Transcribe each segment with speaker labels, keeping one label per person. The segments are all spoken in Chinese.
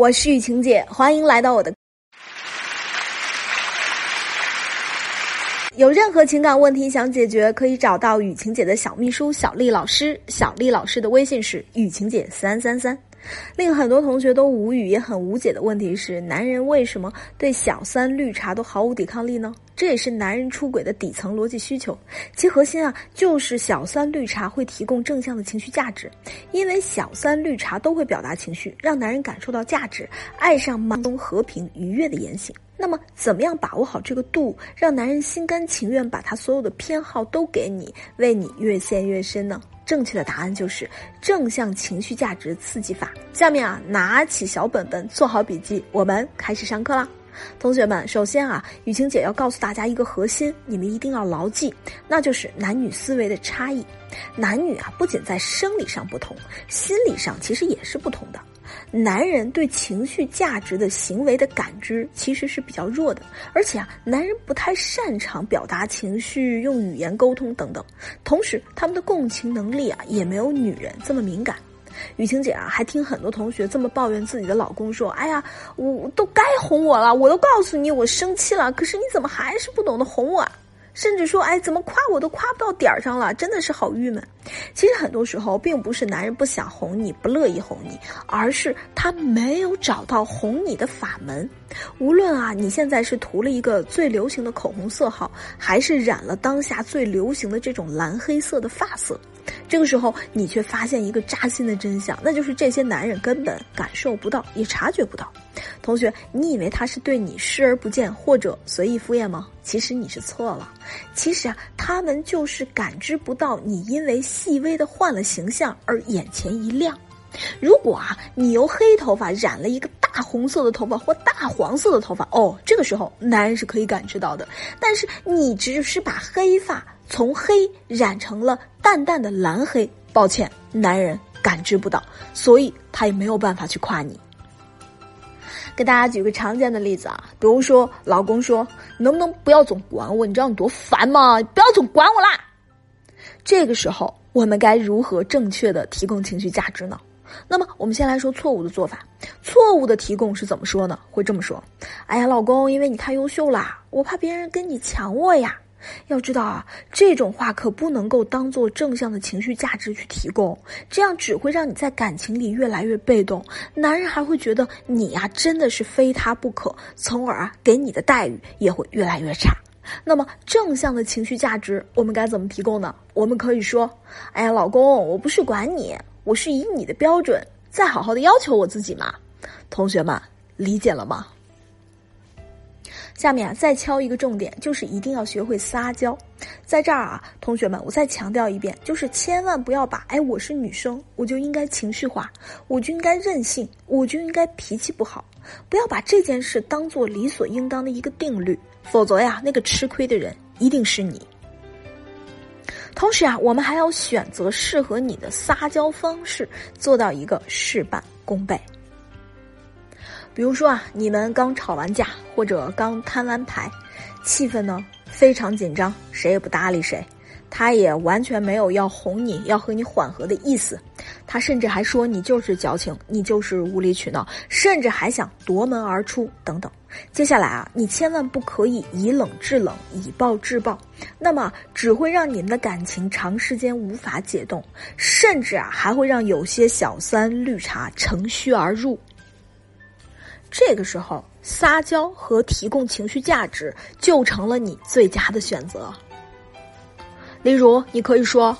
Speaker 1: 我是雨晴姐，欢迎来到我的。有任何情感问题想解决，可以找到雨晴姐的小秘书小丽老师。小丽老师的微信是雨晴姐三三三。令很多同学都无语也很无解的问题是：男人为什么对小三绿茶都毫无抵抗力呢？这也是男人出轨的底层逻辑需求，其核心啊就是小三绿茶会提供正向的情绪价值，因为小三绿茶都会表达情绪，让男人感受到价值，爱上慢中和平愉悦的言行。那么，怎么样把握好这个度，让男人心甘情愿把他所有的偏好都给你，为你越陷越深呢？正确的答案就是正向情绪价值刺激法。下面啊，拿起小本本，做好笔记，我们开始上课啦。同学们，首先啊，雨晴姐要告诉大家一个核心，你们一定要牢记，那就是男女思维的差异。男女啊，不仅在生理上不同，心理上其实也是不同的。男人对情绪价值的行为的感知其实是比较弱的，而且啊，男人不太擅长表达情绪、用语言沟通等等。同时，他们的共情能力啊，也没有女人这么敏感。雨晴姐啊，还听很多同学这么抱怨自己的老公说：“哎呀，我都该哄我了，我都告诉你我生气了，可是你怎么还是不懂得哄我？”甚至说，哎，怎么夸我都夸不到点儿上了，真的是好郁闷。其实很多时候，并不是男人不想哄你，不乐意哄你，而是他没有找到哄你的法门。无论啊，你现在是涂了一个最流行的口红色号，还是染了当下最流行的这种蓝黑色的发色，这个时候你却发现一个扎心的真相，那就是这些男人根本感受不到，也察觉不到。同学，你以为他是对你视而不见或者随意敷衍吗？其实你是错了。其实啊，他们就是感知不到你因为细微的换了形象而眼前一亮。如果啊，你由黑头发染了一个大红色的头发或大黄色的头发，哦，这个时候男人是可以感知到的。但是你只是把黑发从黑染成了淡淡的蓝黑，抱歉，男人感知不到，所以他也没有办法去夸你。给大家举个常见的例子啊，比如说老公说：“能不能不要总管我？你知道你多烦吗？不要总管我啦！”这个时候我们该如何正确的提供情绪价值呢？那么我们先来说错误的做法。错误的提供是怎么说呢？会这么说：“哎呀，老公，因为你太优秀啦，我怕别人跟你抢我呀。”要知道啊，这种话可不能够当做正向的情绪价值去提供，这样只会让你在感情里越来越被动，男人还会觉得你呀真的是非他不可，从而啊给你的待遇也会越来越差。那么正向的情绪价值我们该怎么提供呢？我们可以说：“哎呀，老公，我不是管你，我是以你的标准再好好的要求我自己嘛。”同学们理解了吗？下面啊，再敲一个重点，就是一定要学会撒娇。在这儿啊，同学们，我再强调一遍，就是千万不要把“哎，我是女生，我就应该情绪化，我就应该任性，我就应该脾气不好”，不要把这件事当做理所应当的一个定律，否则呀，那个吃亏的人一定是你。同时啊，我们还要选择适合你的撒娇方式，做到一个事半功倍。比如说啊，你们刚吵完架，或者刚摊完牌，气氛呢非常紧张，谁也不搭理谁，他也完全没有要哄你、要和你缓和的意思，他甚至还说你就是矫情，你就是无理取闹，甚至还想夺门而出等等。接下来啊，你千万不可以以冷制冷，以暴制暴，那么只会让你们的感情长时间无法解冻，甚至啊还会让有些小三绿茶乘虚而入。这个时候，撒娇和提供情绪价值就成了你最佳的选择。例如，你可以说：“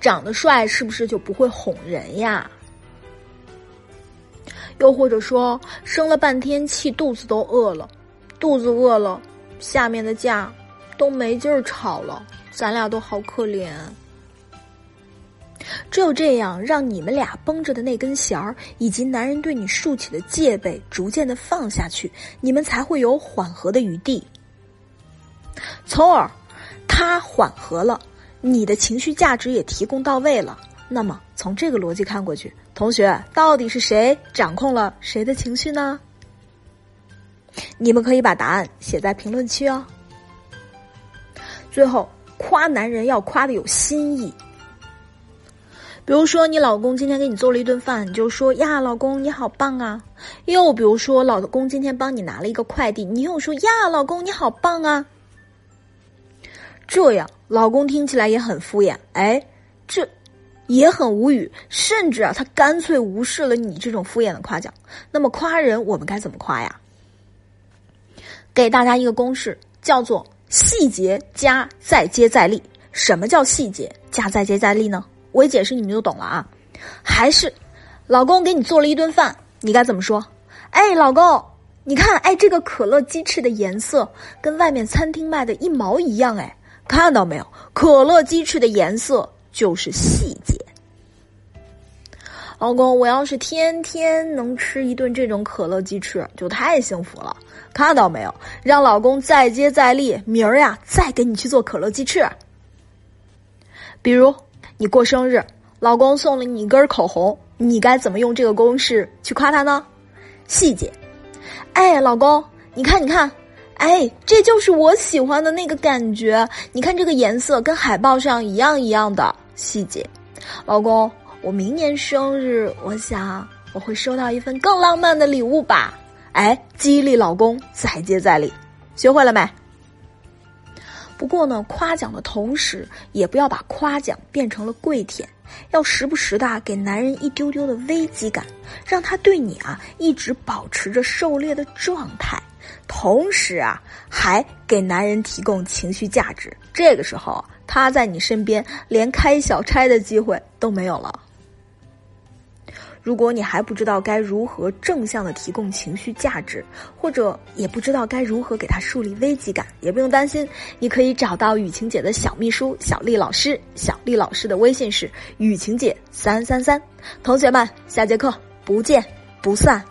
Speaker 1: 长得帅是不是就不会哄人呀？”又或者说：“生了半天气，肚子都饿了，肚子饿了，下面的架都没劲儿吵了，咱俩都好可怜。”只有这样，让你们俩绷着的那根弦儿，以及男人对你竖起的戒备，逐渐的放下去，你们才会有缓和的余地。从而，他缓和了，你的情绪价值也提供到位了。那么，从这个逻辑看过去，同学到底是谁掌控了谁的情绪呢？你们可以把答案写在评论区哦。最后，夸男人要夸的有新意。比如说，你老公今天给你做了一顿饭，你就说呀，老公你好棒啊。又比如说，老公今天帮你拿了一个快递，你又说呀，老公你好棒啊。这样，老公听起来也很敷衍，哎，这也很无语，甚至啊，他干脆无视了你这种敷衍的夸奖。那么，夸人我们该怎么夸呀？给大家一个公式，叫做细节加再接再厉。什么叫细节加再接再厉呢？我一解释你们就懂了啊！还是，老公给你做了一顿饭，你该怎么说？哎，老公，你看，哎，这个可乐鸡翅的颜色跟外面餐厅卖的一毛一样，哎，看到没有？可乐鸡翅的颜色就是细节。老公，我要是天天能吃一顿这种可乐鸡翅，就太幸福了。看到没有？让老公再接再厉，明儿呀再给你去做可乐鸡翅。比如。你过生日，老公送了你一根口红，你该怎么用这个公式去夸他呢？细节，哎，老公，你看，你看，哎，这就是我喜欢的那个感觉。你看这个颜色跟海报上一样一样的。细节，老公，我明年生日，我想我会收到一份更浪漫的礼物吧。哎，激励老公再接再厉，学会了没？不过呢，夸奖的同时，也不要把夸奖变成了跪舔，要时不时的给男人一丢丢的危机感，让他对你啊一直保持着狩猎的状态，同时啊还给男人提供情绪价值。这个时候，他在你身边连开小差的机会都没有了。如果你还不知道该如何正向的提供情绪价值，或者也不知道该如何给他树立危机感，也不用担心，你可以找到雨晴姐的小秘书小丽老师。小丽老师的微信是雨晴姐三三三。同学们，下节课不见不散。